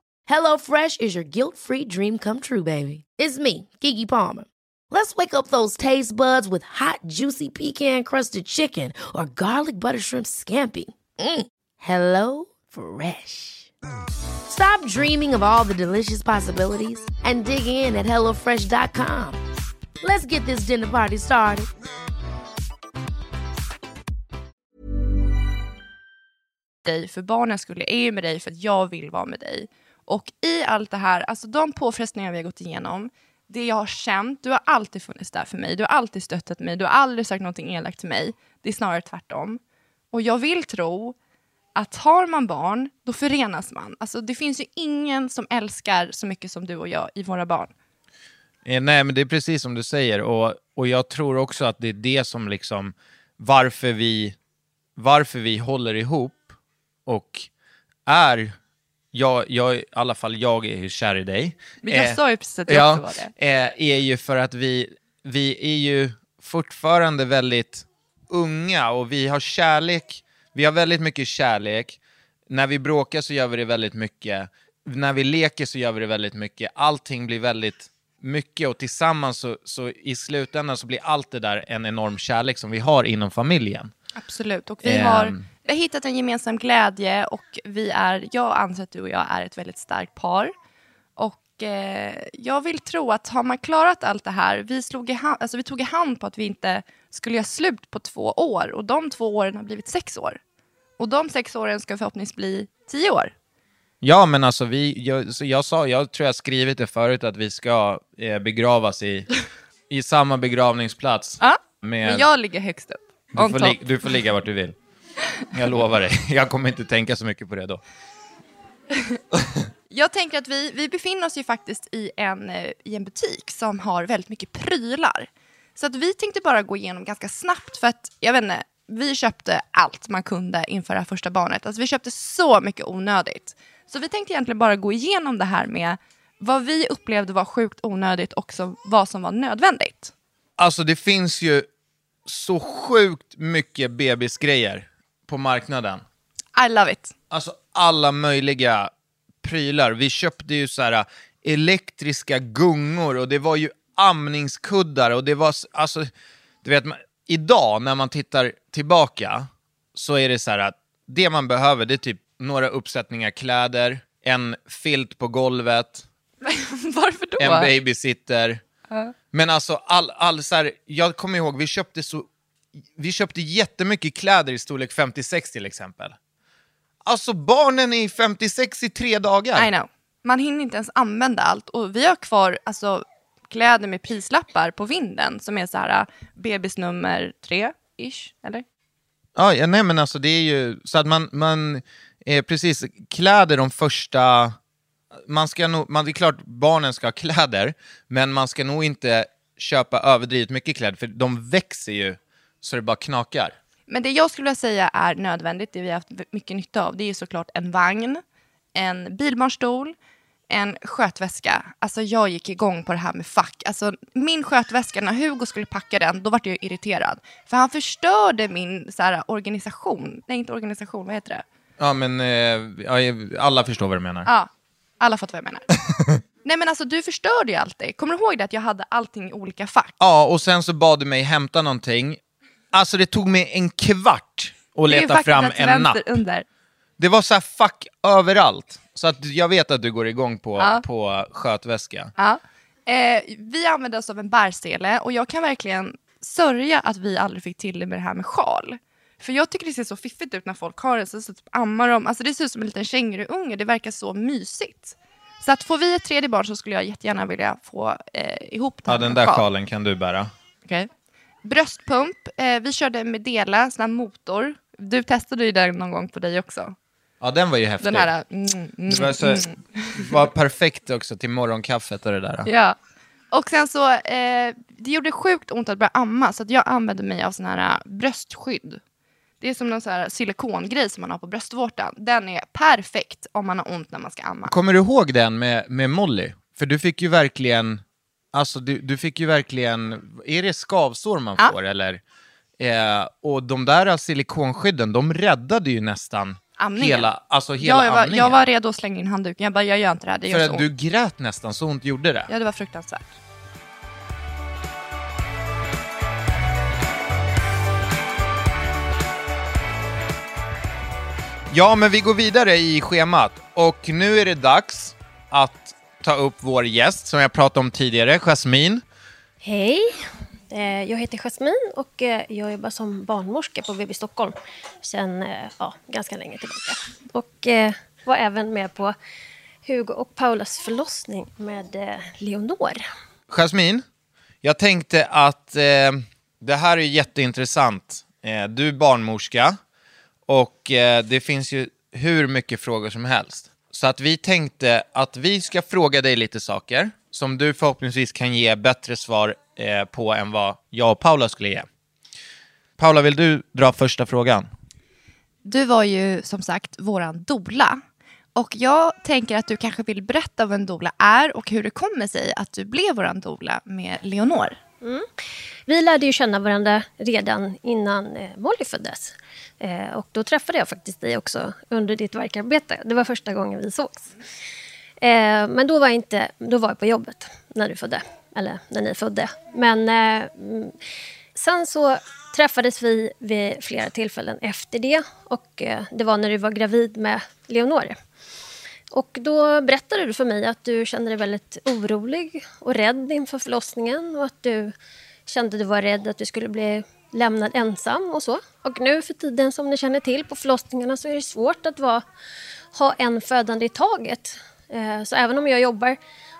HelloFresh is your guilt-free dream come true, baby. It's me, Kiki Palmer. Let's wake up those taste buds with hot, juicy pecan-crusted chicken or garlic butter shrimp scampi. Mm. Hello Fresh. Stop dreaming of all the delicious possibilities and dig in at HelloFresh.com. Let's get this dinner party started. dig för barnen skulle är med dig för att jag vill vara med dig. Och i allt det här, alltså de påfrestningar vi har gått igenom, det jag har känt, du har alltid funnits där för mig, du har alltid stöttat mig, du har aldrig sagt någonting elakt till mig. Det är snarare tvärtom. Och jag vill tro att har man barn, då förenas man. Alltså det finns ju ingen som älskar så mycket som du och jag i våra barn. Eh, nej, men det är precis som du säger. Och, och jag tror också att det är det som liksom, varför vi, varför vi håller ihop och är, jag, jag, i alla fall jag är ju kär i dig. Men jag Eh, sa ju precis att jag också ja, var det. eh, är ju för att vi, vi är ju fortfarande väldigt unga och vi har kärlek, vi har väldigt mycket kärlek. När vi bråkar så gör vi det väldigt mycket. När vi leker så gör vi det väldigt mycket. Allting blir väldigt mycket och tillsammans så, så i slutändan så blir allt det där en enorm kärlek som vi har inom familjen. Absolut. Och vi Ehm. har, vi har hittat en gemensam glädje och vi är, jag anser att du och jag är ett väldigt starkt par. Och eh, jag vill tro att har man klarat allt det här, vi, slog i hand, alltså vi tog i hand på att vi inte skulle göra slut på två år och de två åren har blivit sex år. Och de sex åren ska förhoppningsvis bli tio år. Ja, men alltså vi, jag, så jag sa, jag tror jag skrivit det förut, att vi ska eh, begravas i, i samma begravningsplats. Ja, Med- men jag ligger högst upp. Du får, li- du får ligga vart du vill. Jag lovar dig. Jag kommer inte tänka så mycket på det då. [LAUGHS] Jag tänker att vi, vi befinner oss ju faktiskt i en, eh, i en butik som har väldigt mycket prylar. Så att vi tänkte bara gå igenom ganska snabbt för att, jag vet inte, vi köpte allt man kunde inför det här första barnet. Alltså vi köpte så mycket onödigt. Så vi tänkte egentligen bara gå igenom det här med vad vi upplevde var sjukt onödigt och vad som var nödvändigt. Alltså det finns ju så sjukt mycket bebisgrejer på marknaden. I love it. Alltså alla möjliga prylar. Vi köpte ju så här äh, elektriska gungor och det var ju amningskuddar och det var, alltså, du vet, man- idag när man tittar tillbaka så är det så här att det man behöver det är typ några uppsättningar kläder, en filt på golvet, [LAUGHS] Varför då? en babysitter. Men alltså, all, all, så här, jag kommer ihåg, vi köpte, så, vi köpte jättemycket kläder i storlek 56 till exempel. Alltså barnen är 56 i tre dagar. I know. Man hinner inte ens använda allt. Och vi har kvar alltså, kläder med prislappar på vinden som är så här bebis nummer tre, ish, eller? Ja, ja, nej men alltså det är ju så att man, man eh, precis, kläder de första, man ska nog, man, det är klart barnen ska ha kläder, men man ska nog inte köpa överdrivet mycket kläder, för de växer ju så det bara knakar. Men det jag skulle vilja säga är nödvändigt, det vi har haft mycket nytta av, det är ju såklart en vagn, en bilbarnstol, en skötväska. Alltså jag gick igång på det här med fack. Alltså min skötväska, när Hugo skulle packa den, då var jag irriterad. För han förstörde min så här, organisation. Nej, inte organisation, vad heter det? Ja men, eh, alla förstår vad du menar. Ja, alla fattar vad jag menar. [LAUGHS] Nej men alltså du förstörde ju alltid. Kommer du ihåg det att jag hade allting i olika fack? Ja, och sen så bad du mig hämta någonting. Alltså det tog mig en kvart att leta fram en napp. under. Det var så här fuck överallt. Så att jag vet att du går igång på, Ja. på skötväska. Ja. Eh, vi använde oss av en bärsele och jag kan verkligen sörja att vi aldrig fick till det med det här med sjal. För jag tycker det ser så fiffigt ut när folk har det, så, så typ ammar de, alltså det ser ut som en liten känguruunge, det verkar så mysigt. Så att får vi ett tredje barn så skulle jag jättegärna vilja få eh, ihop det Ja, den där sjal. sjalen kan du bära. Okej. Bröstpump, eh, vi körde Medela, sån här motor. Du testade ju den någon gång på dig också. Ja, den var ju häftig. Den här... Mm, mm, det var, så, mm. var perfekt också till morgonkaffet och det där. Ja. Och sen så, eh, det gjorde sjukt ont att börja amma, så att jag använde mig av sån här eh, bröstskydd. Det är som någon sån här silikongrej som man har på bröstvårtan. Den är perfekt om man har ont när man ska amma. Kommer du ihåg den med, med Molly? För du fick ju verkligen, alltså du, du fick ju verkligen, är det skavsår man Ja. får eller? Eh, och de där silikonskydden, de räddade ju nästan Amningen. hela, alltså hela Ja, jag, var, amningen. jag var redo att slänga in handduken. Jag bara, jag gör inte det här, det gör För så att du ont. grät nästan, så ont gjorde det. Ja, det var fruktansvärt. Ja, men vi går vidare i schemat. Och nu är det dags att ta upp vår gäst som jag pratade om tidigare, Jasmine. Hej, Eh, jag heter Jasmine och eh, jag jobbar som barnmorska på BB Stockholm sedan eh, ja, ganska länge tillbaka. Och var även med på Hugo och Paulas förlossning med Leonor. Jasmine, jag tänkte att eh, det här är jätteintressant. Eh, du är barnmorska och eh, det finns ju hur mycket frågor som helst. Så att vi tänkte att vi ska fråga dig lite saker som du förhoppningsvis kan ge bättre svar eh, på än vad jag och Paula skulle ge. Paula, vill du dra första frågan? Du var ju som sagt våran dola. Och jag tänker att du kanske vill berätta vad en dola är och hur det kommer sig att du blev våran dola med Leonor. Mm. Vi lärde ju känna varandra redan innan eh, Molly föddes. Eh, och då träffade jag faktiskt dig också under ditt verkarbete. Det var första gången vi sågs. Eh, men då var, jag inte, då var jag på jobbet när du födde. Eller när ni födde. Men eh, mm, sen så träffades vi vid flera tillfällen efter det. Och eh, det var när du var gravid med Leonore. Och då berättade du för mig att du kände dig väldigt orolig och rädd inför förlossningen och att du kände att du var rädd att du skulle bli lämnad ensam och så. Och nu för tiden, som ni känner till, på förlossningarna så är det svårt att vara, ha en födande i taget. Eh, så även om jag jobbar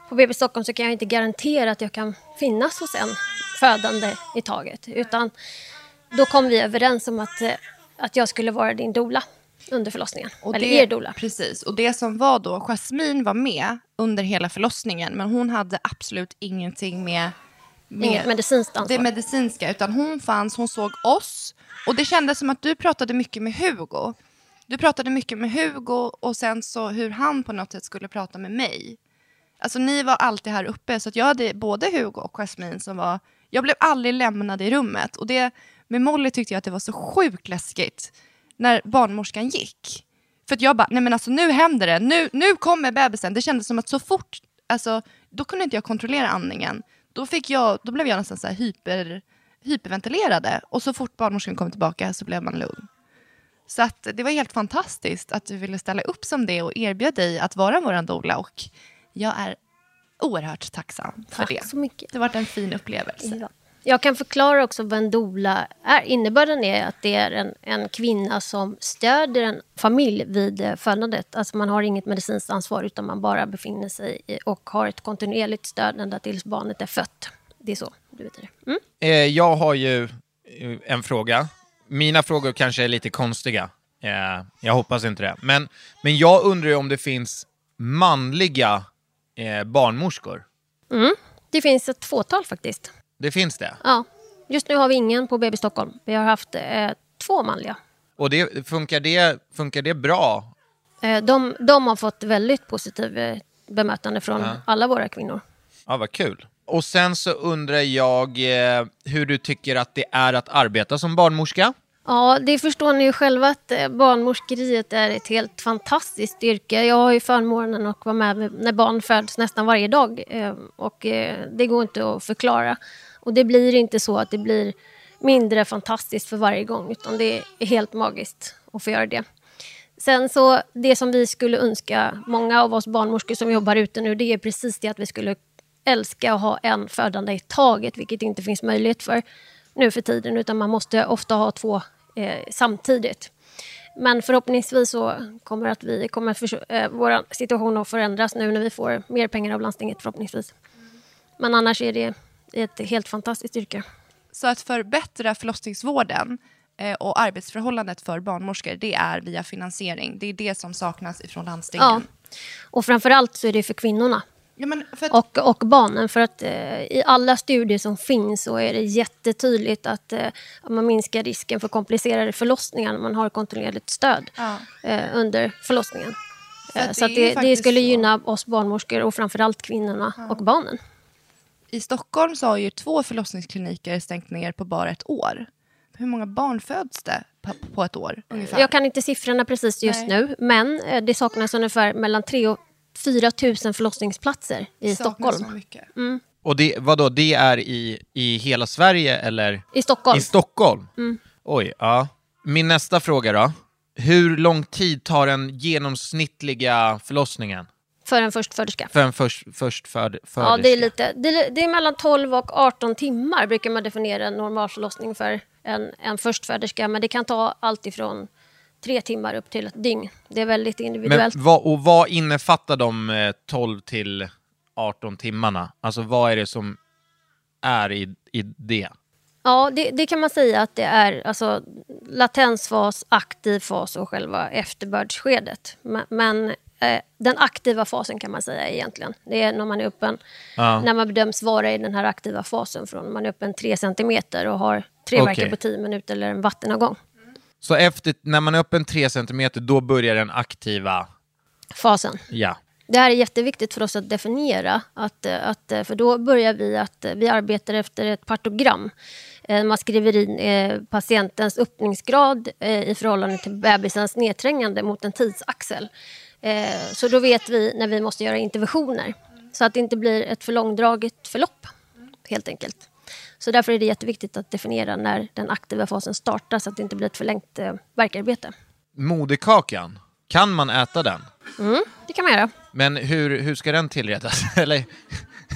på BB Stockholm så kan jag inte garantera att jag kan finnas hos en födande i taget. Utan då kom vi överens om att, eh, att jag skulle vara din dola under förlossningen. Och Eller det, er dola. Precis, och det som var då, Jasmine var med under hela förlossningen, men hon hade absolut ingenting med, med Inget medicinskt ansvar. det medicinska, utan hon fanns, hon såg oss. Och det kändes som att du pratade mycket med Hugo. Du pratade mycket med Hugo och sen så hur han på något sätt skulle prata med mig. Alltså ni var alltid här uppe, så jag hade både Hugo och Jasmine som var... Jag blev aldrig lämnad i rummet. Och det, med Molly tyckte jag att det var så sjukt läskigt när barnmorskan gick. För att jag bara, nej men alltså nu händer det, nu, nu kommer bebisen. Det kändes som att så fort, alltså då kunde inte jag kontrollera andningen. Då, fick jag, då blev jag nästan så hyper, hyperventilerade. Och så fort barnmorskan kom tillbaka så blev man lugn. Så att det var helt fantastiskt att du ville ställa upp som det och erbjöd dig att vara vår doula. Och jag är oerhört tacksam för Tack det. så mycket. Det har varit en fin upplevelse. Ja. Jag kan förklara också vad en doula är. Innebörden är att det är en, en kvinna som stöder en familj vid eh, födandet. Alltså man har inget medicinskt ansvar utan man bara befinner sig i, och har ett kontinuerligt stöd ända tills barnet är fött. Det är så du vet det. Mm? Eh, jag har ju eh, en fråga. Mina frågor kanske är lite konstiga. Jag hoppas inte det. Men, men jag undrar om det finns manliga barnmorskor. Mm. Det finns ett fåtal faktiskt. Det finns det. Ja. Just nu har vi ingen på BB Stockholm. Vi har haft eh, två manliga. Och det, funkar, det, funkar det bra? Eh, de, de har fått väldigt positiv eh, bemötande från Ja. alla våra kvinnor. Ja, vad kul. Och sen så undrar jag eh, hur du tycker att det är att arbeta som barnmorska. Ja, det förstår ni ju själva att eh, barnmorskeriet är ett helt fantastiskt yrke. Jag har ju förmånen att vara med när barn föds nästan varje dag. eh, Och det går inte att förklara. Och det blir inte så att det blir mindre fantastiskt för varje gång, utan det är helt magiskt att få göra det. Sen så, det som vi skulle önska, många av oss barnmorskor som jobbar ute nu, det är precis det att vi skulle älska att ha en födande i taget, vilket inte finns möjlighet för nu för tiden, utan man måste ofta ha två eh, samtidigt. Men förhoppningsvis så kommer, att vi, kommer för, eh, vår situation att förändras nu när vi får mer pengar av landstinget förhoppningsvis. Men annars är det ett helt fantastiskt yrke. Så att förbättra förlossningsvården eh, och arbetsförhållandet för barnmorskor, det är via finansiering. Det är det som saknas ifrån landstingen. Ja. Och framförallt så är det för kvinnorna Ja, för att, och, och barnen. För att eh, i alla studier som finns så är det jättetydligt att, eh, man minskar risken för komplicerade förlossningar när man har kontinuerligt stöd Ja. eh, under förlossningen. För Eh, så det är det, det skulle så. gynna oss barnmorskor och framförallt kvinnorna och barnen. I Stockholm så har ju två förlossningskliniker stängt ner på bara ett år. Hur många barn föds det på, ett år ungefär? Jag kan inte siffrorna precis just Nej. nu, men eh, det saknas ungefär mellan 3 och 4 000 förlossningsplatser i Saknas Stockholm. Så mycket. Och det, vadå, det är i, i hela Sverige eller? I Stockholm. I Stockholm? Oj, ja. Min nästa fråga då. Hur lång tid tar den genomsnittliga förlossningen? För en förstföderska. För en först, förstföd, Ja, det är, lite, det, är, det är mellan 12 och 18 timmar brukar man definiera en normalförlossning för en, en förstföderska. Men det kan ta allt ifrån tre timmar upp till ett dygn. Det är väldigt Men individuellt. vad, och vad innefattar de eh, 12 till 18 timmarna? Alltså vad är det som är i, i det? Ja, det, det kan man säga att det är alltså, latensfas, aktiv fas och själva efterbördsskedet. Men, men eh, den aktiva fasen kan man säga egentligen. Det är när man är öppen, Ja. när man bedöms vara i den här aktiva fasen från man är öppen 3 centimeter och har tre verkar på 10 minuter eller en vattenavgång. Så efter, när man är öppen 3 cm, då börjar den aktiva... Fasen. Ja. Det här är jätteviktigt för oss att definiera. Att, att, för då börjar vi att vi arbetar efter ett partogram. Eh, Man skriver in eh, patientens öppningsgrad eh, i förhållande till bebisens nedträngande mot en tidsaxel. Så då vet vi när vi måste göra interventioner. Så att det inte blir ett för långdraget förlopp, helt enkelt. Så därför är det jätteviktigt att definiera när den aktiva fasen startar så att det inte blir ett förlängt eh, värkarbete. Moderkakan, kan man äta den? Mm, det kan man göra. Men hur, hur ska den tillredas? [LAUGHS] Eller,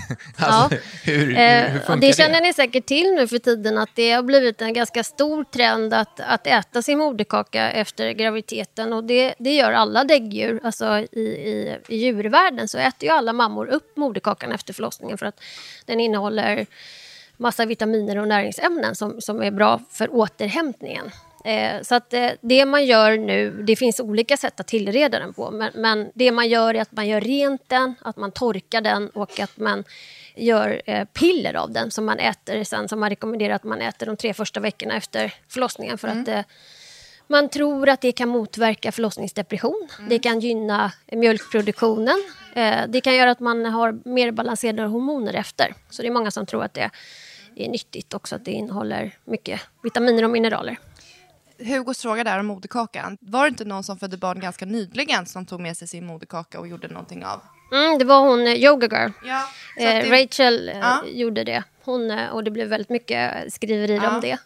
[LAUGHS] Alltså, hur, hur, Eh, hur det känner det? ni säkert till nu för tiden att det har blivit en ganska stor trend att, att äta sin moderkaka efter graviditeten. Och det, det gör alla däggdjur. Alltså i, i, I djurvärlden så äter ju alla mammor upp moderkakan efter förlossningen för att den innehåller massa vitaminer och näringsämnen som, som är bra för återhämtningen. Eh, så att eh, det man gör nu, det finns olika sätt att tillreda den på, men, men det man gör är att man gör rent den, att man torkar den och att man gör eh, piller av den som man äter sen, som man rekommenderar att man äter de tre första veckorna efter förlossningen för att eh, man tror att det kan motverka förlossningsdepression. Det kan gynna mjölkproduktionen. Eh, det kan göra att man har mer balanserade hormoner efter. Så det är många som tror att det är nyttigt också, att det innehåller mycket vitaminer och mineraler. Hugos fråga där om moderkakan. Var det inte någon som födde barn ganska nyligen som tog med sig sin moderkaka och gjorde någonting av? Mm, det var hon, eh, Yoga Girl. Ja, Eh, det- Rachel eh, Ja. gjorde det. Hon, och det blev väldigt mycket skriverier Ja, om det.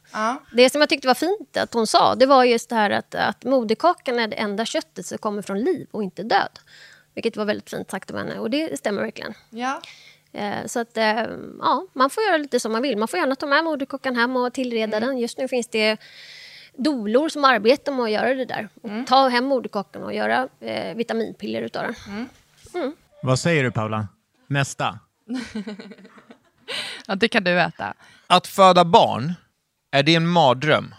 Det som jag tyckte var fint att hon sa, det var just det här att, att moderkakan är det enda köttet som kommer från liv och inte död. Vilket var väldigt fint sagt av henne och det stämmer verkligen. Ja. Så att, ja, man får göra lite som man vill. Man får gärna ta med moderkakan hem och tillreda Mm. den. Just nu finns det dolor som arbetar med att göra det där. Och Mm. Ta hem moderkakan och göra eh, vitaminpiller utav den. Mm. Vad säger du Paula? Nästa. [LAUGHS] ja, det kan du äta. Att föda barn, är det en mardröm?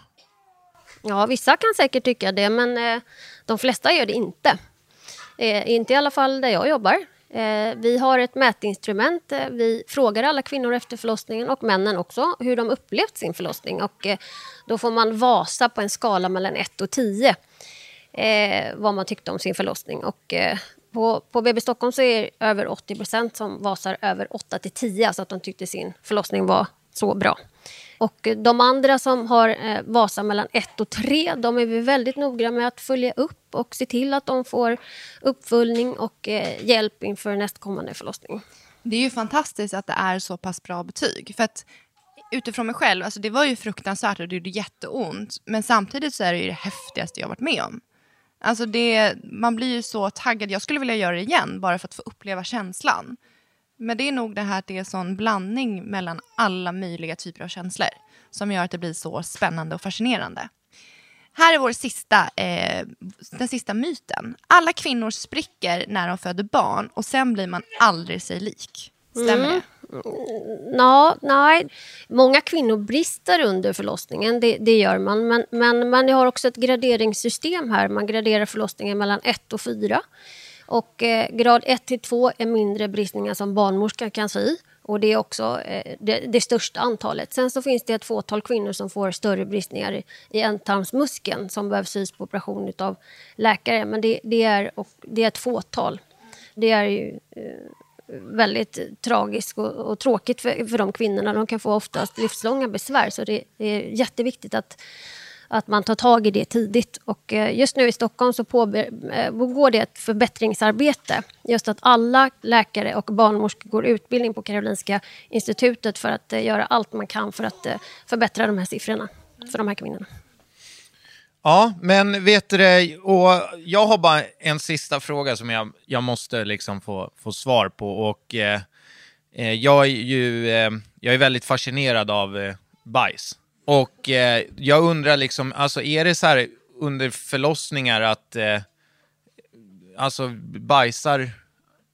Ja, vissa kan säkert tycka det, men eh, de flesta gör det inte. Eh, inte i alla fall där jag jobbar. Eh, vi har ett mätinstrument. Eh, vi frågar alla kvinnor efter förlossningen och männen också hur de upplevt sin förlossning. Och, eh, då får man vasa på en skala mellan 1 och 10 vad man tyckte om sin förlossning. Och, på, på BB Stockholm så är det över 80 procent som vasar över 8 till 10, alltså att de tyckte sin förlossning var så bra. Och de andra som har eh, mellan 1 och 3, de är vi väldigt noga med att följa upp och se till att de får uppföljning och eh, hjälp inför nästkommande förlossning. Det är ju fantastiskt att det är så pass bra betyg. För att utifrån mig själv, alltså det var ju fruktansvärt och det gjorde jätteont. Men samtidigt så är det ju det häftigaste jag varit med om. Alltså det, man blir ju så taggad. Jag skulle vilja göra det igen bara för att få uppleva känslan. Men det är nog det här att det är en sån blandning mellan alla möjliga typer av känslor som gör att det blir så spännande och fascinerande. Här är vår sista, eh, den sista myten. Alla kvinnor spricker när de föder barn och sen blir man aldrig sig lik. Stämmer Mm. det? Nå, nej. Många kvinnor brister under förlossningen, det, det gör man. Men, men man har också ett graderingssystem här. Man graderar förlossningen mellan 1 och 4. Och eh, grad 1 till 2 är mindre bristningar som barnmorskan kan sy. Och det är också eh, det, det största antalet. Sen så finns det ett fåtal kvinnor som får större bristningar i, i ändtarmsmuskeln som behöver sys på operation av läkare. Men det, det, är, och, det är ett fåtal. Det är ju eh, väldigt tragiskt och, och tråkigt för, för de kvinnorna. De kan få oftast livslånga besvär. Så det, det är jätteviktigt att, att man tar tag i det tidigt. Och eh, just nu i Stockholm så pågår eh, det ett förbättringsarbete. Just att alla läkare och barnmorskor går utbildning på Karolinska institutet för att eh, göra allt man kan för att förbättra de här siffrorna för de här kvinnorna. Ja, men vet du det, och jag har bara en sista fråga som jag, jag måste liksom få, få svar på. Och eh, eh, jag är ju eh, jag är väldigt fascinerad av eh, bajs. Och eh, jag undrar liksom, alltså är det så här under förlossningar att eh, alltså bajsar,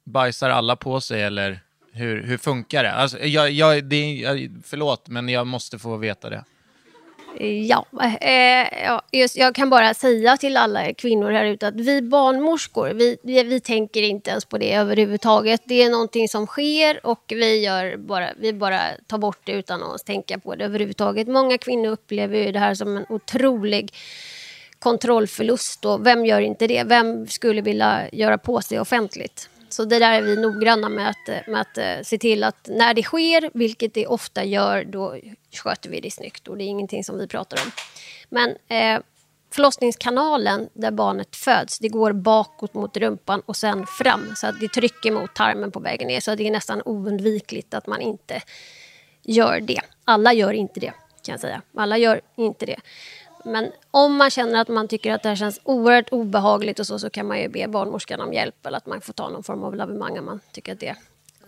bajsar alla på sig eller hur, hur funkar det? Alltså, jag, jag, det är- jag, förlåt, men jag måste få veta det. Ja, eh, ja just, jag kan bara säga till alla kvinnor här ute att vi barnmorskor, vi, vi, vi tänker inte ens på det överhuvudtaget. Det är någonting som sker och vi, gör bara, vi bara tar bort det utan att tänka på det överhuvudtaget. Många kvinnor upplever ju det här som en otrolig kontrollförlust och vem gör inte det? Vem skulle vilja göra på sig offentligt? Så det där är vi noggranna med att, eh, med att eh, se till att när det sker, vilket det ofta gör, då sköter vi det snyggt och det är ingenting som vi pratar om. Men eh, förlossningskanalen där barnet föds, det går bakåt mot rumpan och sen fram. Så att det trycker mot tarmen på vägen ner. Så det är nästan oundvikligt att man inte gör det. Alla gör inte det, kan jag säga. Alla gör inte det. Men om man känner att man tycker att det här känns oerhört obehagligt och så, så kan man ju be barnmorskan om hjälp eller att man får ta någon form av lavemang om man tycker att det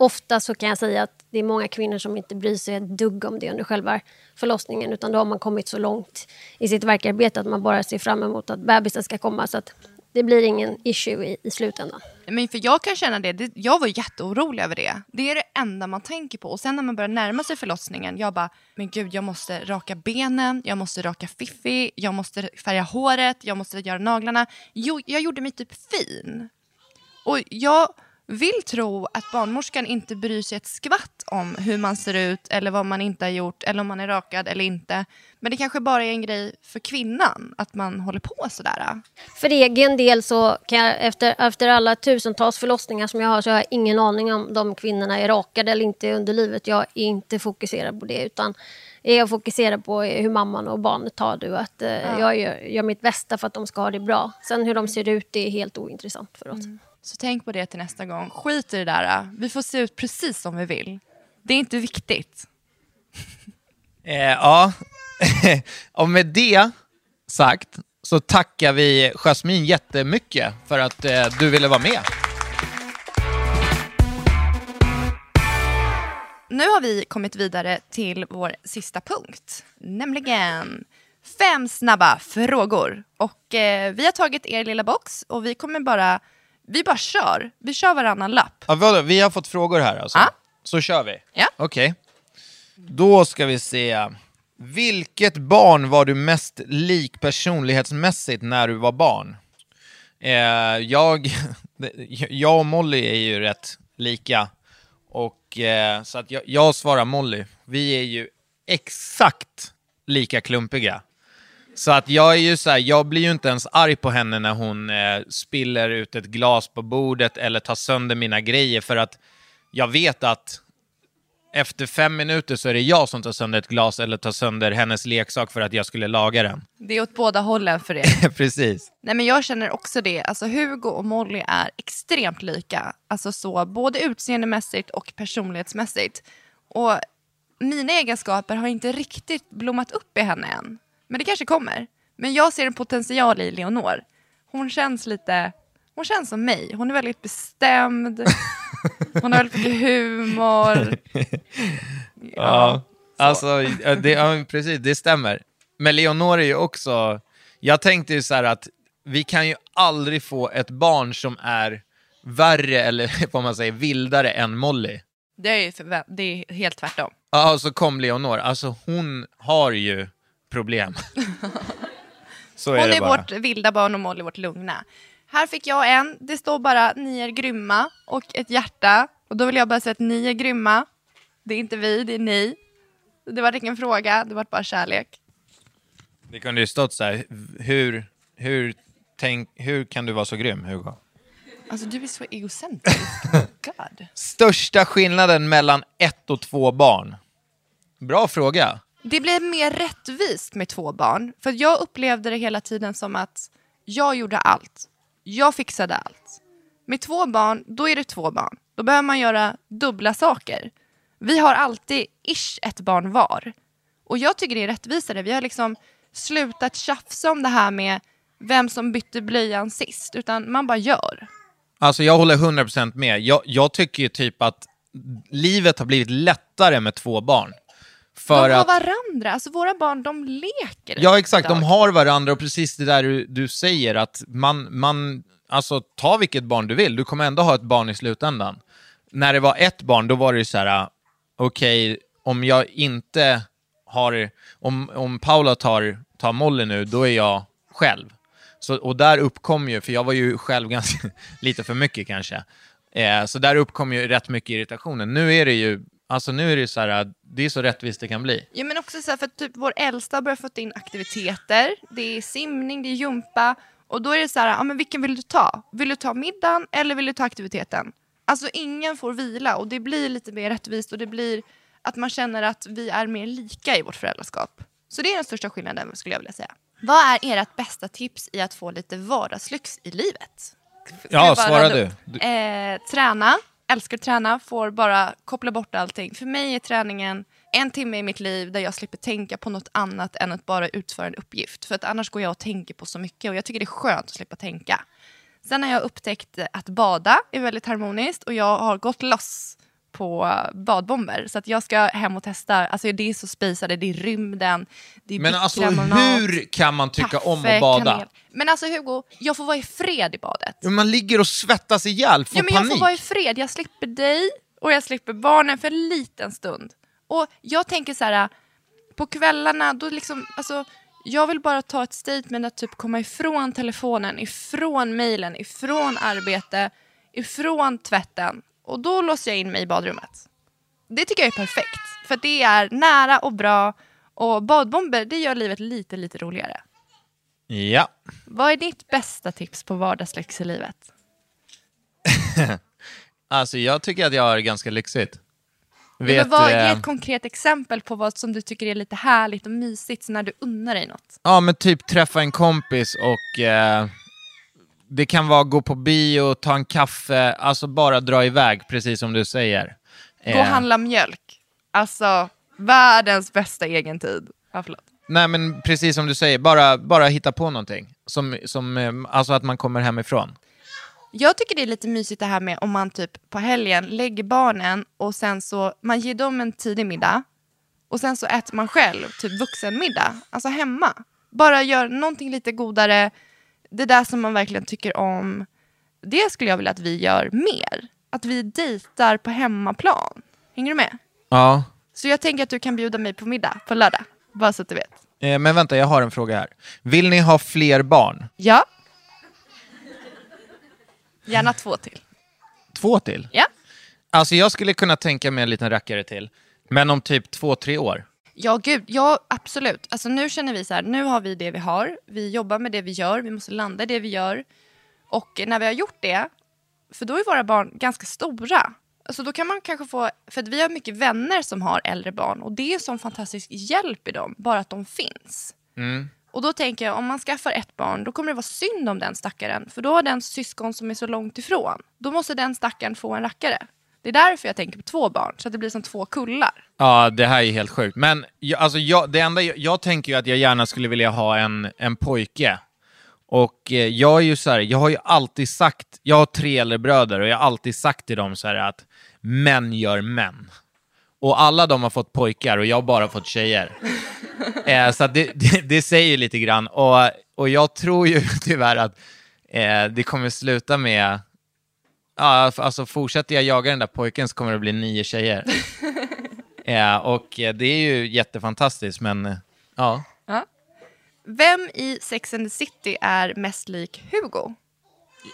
ofta så kan jag säga att det är många kvinnor som inte bryr sig ett dugg om det under själva förlossningen. Utan då har man kommit så långt i sitt verkarbete att man bara ser fram emot att bebisen ska komma. Så att det blir ingen issue i, i slutändan. Men för jag kan känna det, det, jag var jätteorolig över det. Det är det enda man tänker på. Och sen när man börjar närma sig förlossningen, jag bara, men gud jag måste raka benen, jag måste raka fiffi, jag måste färga håret, jag måste göra naglarna. Jo, jag gjorde mig typ fin. Och jag vill tro att barnmorskan inte bryr sig ett skvatt om hur man ser ut eller vad man inte har gjort eller om man är rakad eller inte. Men det kanske bara är en grej för kvinnan att man håller på sådär. För egen del så kan jag efter, efter alla tusentals förlossningar som jag har så har jag ingen aning om de kvinnorna är rakade eller inte under livet. Jag är inte fokuserad på det utan är fokuserad på hur mamman och barnet har det och att eh, Ja. jag gör, gör mitt bästa för att de ska ha det bra. Sen hur de ser ut det är helt ointressant för oss. Så tänk på det till nästa gång. Skit i det där. Vi får se ut precis som vi vill. Det är inte viktigt. [LAUGHS] Eh, ja, [LAUGHS] och med det sagt så tackar vi Jasmin jättemycket för att eh, du ville vara med. Nu har vi kommit vidare till vår sista punkt, nämligen fem snabba frågor. Och eh, vi har tagit er lilla box och vi kommer bara, vi bara kör. Vi kör varannan lapp. Ja, vadå? vi har fått frågor här alltså? Ja. Så kör vi? Ja. Okej. Då ska vi se. Vilket barn var du mest lik personlighetsmässigt när du var barn? Eh, jag, [LAUGHS] jag och Molly är ju rätt lika. Och, eh, så att jag, jag svarar Molly. Vi är ju exakt lika klumpiga. Så att jag är ju så här, jag blir ju inte ens arg på henne när hon eh, spiller ut ett glas på bordet eller tar sönder mina grejer för att jag vet att efter fem minuter så är det jag som tar sönder ett glas eller tar sönder hennes leksak för att jag skulle laga den. Det är åt båda hållen för er. [LAUGHS] Precis. Nej men jag känner också det. Alltså Hugo och Molly är extremt lika. Alltså så, både utseendemässigt och personlighetsmässigt. Och mina egenskaper har inte riktigt blommat upp i henne än. Men det kanske kommer. Men jag ser en potential i Leonor. Hon känns lite, hon känns som mig. Hon är väldigt bestämd. [LAUGHS] Hon har väldigt mycket humor. [LAUGHS] Ja, alltså, ja, det, ja, precis, det stämmer. Men Leonor är ju också, jag tänkte ju så här att vi kan ju aldrig få ett barn som är värre eller [LAUGHS] vad man säger, vildare än Molly. Det är, ju det är helt tvärtom. Ja, och så kom Leonor, alltså hon har ju problem. [LAUGHS] så är Hon det är bara. vårt vilda barn och Molly vårt lugna. Här fick jag en. Det står bara ni är grymma och ett hjärta. Och då vill jag bara säga att ni är grymma. Det är inte vi, det är ni. Det var ingen fråga, det var bara kärlek. Det kunde ju stått så här, hur, hur, tänk, hur kan du vara så grym, Hugo? Alltså du är så egocentrisk. [LAUGHS] God. Största skillnaden mellan ett och två barn? Bra fråga. Det blev mer rättvist med två barn. För jag upplevde det hela tiden som att jag gjorde allt. Jag fixade allt. Med två barn, då är det två barn. Då behöver man göra dubbla saker. Vi har alltid ish ett barn var. Och jag tycker det är rättvisare. Vi har liksom slutat tjafsa om det här med vem som bytte blöjan sist. Utan man bara gör. Alltså jag håller 100% med. Jag, jag tycker ju typ att livet har blivit lättare med två barn. För de har att, varandra. Alltså våra barn, de leker. ja exakt, idag. de har varandra och precis det där du, du säger att man, man, alltså ta vilket barn du vill, du kommer ändå ha ett barn i slutändan. När det var ett barn, då var det ju så här, okej, om jag inte har, om, om Paula tar, tar Molly nu, då är jag själv. Så, och där uppkom ju, för jag var ju själv [LAUGHS] ganska, lite för mycket kanske, eh, så där uppkom ju rätt mycket irritationen. Nu är det ju, alltså nu är det ju så här, det är så rättvist det kan bli. Ja men också så här, för att typ vår äldsta har börjat fått in aktiviteter. Det är simning, det är gympa. Och då är det så här, ja men vilken vill du ta? Vill du ta middagen eller vill du ta aktiviteten? Alltså ingen får vila och det blir lite mer rättvist och det blir att man känner att vi är mer lika i vårt föräldraskap. Så det är den största skillnaden skulle jag vilja säga. Vad är ert bästa tips i att få lite vardagslyx i livet? Ja, svara? Du- Eh, träna, älskar att träna, får bara koppla bort allting. För mig är träningen en timme i mitt liv där jag slipper tänka på något annat än att bara utföra en uppgift. För att annars går jag och tänker på så mycket och jag tycker det är skönt att slippa tänka. Sen har jag upptäckt att bada är väldigt harmoniskt och jag har gått loss på badbomber. Så att jag ska hem och testa. Alltså det är så spisade, det är rymden, det är Men alltså hur kan man tycka om kaffe, att bada? kanel. Men alltså Hugo, jag får vara i fred i badet. Ja, Man ligger och svettas ihjäl, får Ja, men jag panik. får vara i fred. Jag slipper dig och jag slipper barnen för en liten stund. Och jag tänker så här, på kvällarna, då liksom, alltså, jag vill bara ta ett statement att typ komma ifrån telefonen, ifrån mejlen, ifrån arbete, ifrån tvätten. Och då låser jag in mig i badrummet. Det tycker jag är perfekt. För det är nära och bra. Och badbomber, det gör livet lite, lite roligare. Ja. Vad är ditt bästa tips på vardagslyx i livet? [LAUGHS] Alltså jag tycker att jag har det ganska lyxigt. Men Vet, vad, ge eh, ett konkret exempel på vad som du tycker är lite härligt och mysigt när du unnar dig något. Ja, men typ träffa en kompis och eh, det kan vara gå på bio, ta en kaffe, alltså bara dra iväg, precis som du säger. Gå och handla mjölk. Alltså, världens bästa egentid. Ja, förlåt. Nej, men precis som du säger, bara, bara hitta på någonting. Som, som, eh, alltså att man kommer hemifrån. Jag tycker det är lite mysigt det här med om man typ på helgen lägger barnen och sen så, man ger dem en tidig middag och sen så äter man själv typ vuxenmiddag, alltså hemma. Bara gör någonting lite godare, det där som man verkligen tycker om. Det skulle jag vilja att vi gör mer. Att vi dejtar på hemmaplan. Hänger du med? Ja. Så jag tänker att du kan bjuda mig på middag på lördag. Bara så att du vet. Eh, men vänta, jag har en fråga här. Vill ni ha fler barn? Ja. Gärna två till. Två till? Ja. Alltså jag skulle kunna tänka mig en liten rackare till. Men om typ två, tre år. Ja, gud. Ja, absolut. Alltså, nu känner vi så här, nu har vi det vi har. Vi jobbar med det vi gör. Vi måste landa i det vi gör. Och när vi har gjort det, för då är våra barn ganska stora. Alltså då kan man kanske få, för att vi har mycket vänner som har äldre barn och det är sån fantastisk hjälp i dem, bara att de finns. Och då tänker jag, om man skaffar ett barn, då kommer det vara synd om den stackaren. För då har den syskon som är så långt ifrån. Då måste den stackaren få en rackare. Det är därför jag tänker på två barn, så att det blir som två kullar. Ja, det här är helt sjukt. Men jag, alltså jag, det enda jag, jag tänker ju att jag gärna skulle vilja ha en, en pojke. Och eh, jag är ju så här, jag har ju alltid sagt, jag har tre äldre bröder och jag har alltid sagt till dem så här att män gör män. Och alla de har fått pojkar och jag har bara fått tjejer. [LAUGHS] eh, så det, det, det säger lite grann. Och, och jag tror ju [LAUGHS] tyvärr att eh, det kommer sluta med Ja, alltså fortsätter jag jaga den där pojken så kommer det bli nio tjejer. [LAUGHS] ja, och eh, det är ju jättefantastiskt, men eh, ja. Vem i Sex and the City är mest lik Hugo?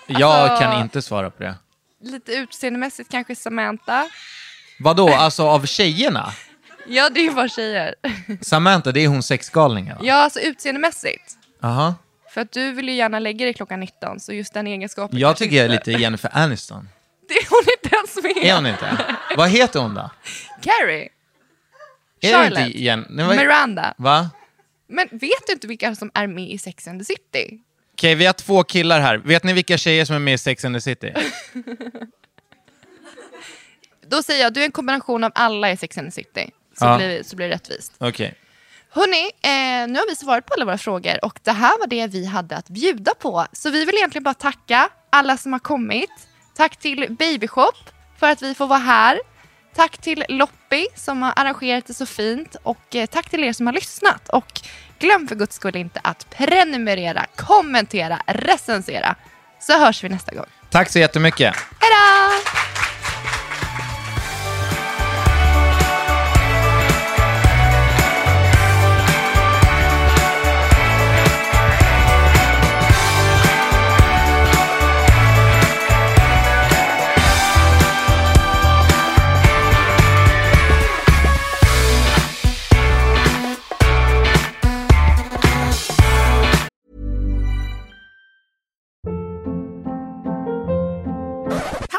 Jag Alltså- kan inte svara på det. Lite utseendemässigt kanske Samantha. Vadå, alltså av tjejerna? Ja, det är ju bara tjejer. Samantha, det är hon sexgalningen va? Ja, alltså utseendemässigt. Aha. För att du vill ju gärna lägga dig klockan 19, så just den egenskapen Jag tycker jag är lite Jennifer Aniston. [LAUGHS] Det är hon inte ens med. Är hon inte? Vad heter hon då? Carrie. Är Charlotte. inte Jen... Nej, vad- Miranda. Va? Men vet du inte vilka som är med i Sex and the City? Okej, vi har två killar här. Vet ni vilka tjejer som är med i Sex and the City? [LAUGHS] Då säger jag, du är en kombination av alla i Sex and the City. Så, Ja. blir, så blir det rättvist. Okej. Hörni, eh, nu har vi svarat på alla våra frågor och det här var det vi hade att bjuda på. Så vi vill egentligen bara tacka alla som har kommit. Tack till Babyshop för att vi får vara här. Tack till Loppi som har arrangerat det så fint och eh, tack till er som har lyssnat. Och glöm för guds skull inte att prenumerera, kommentera, recensera. Så hörs vi nästa gång. Tack så jättemycket. Hejdå!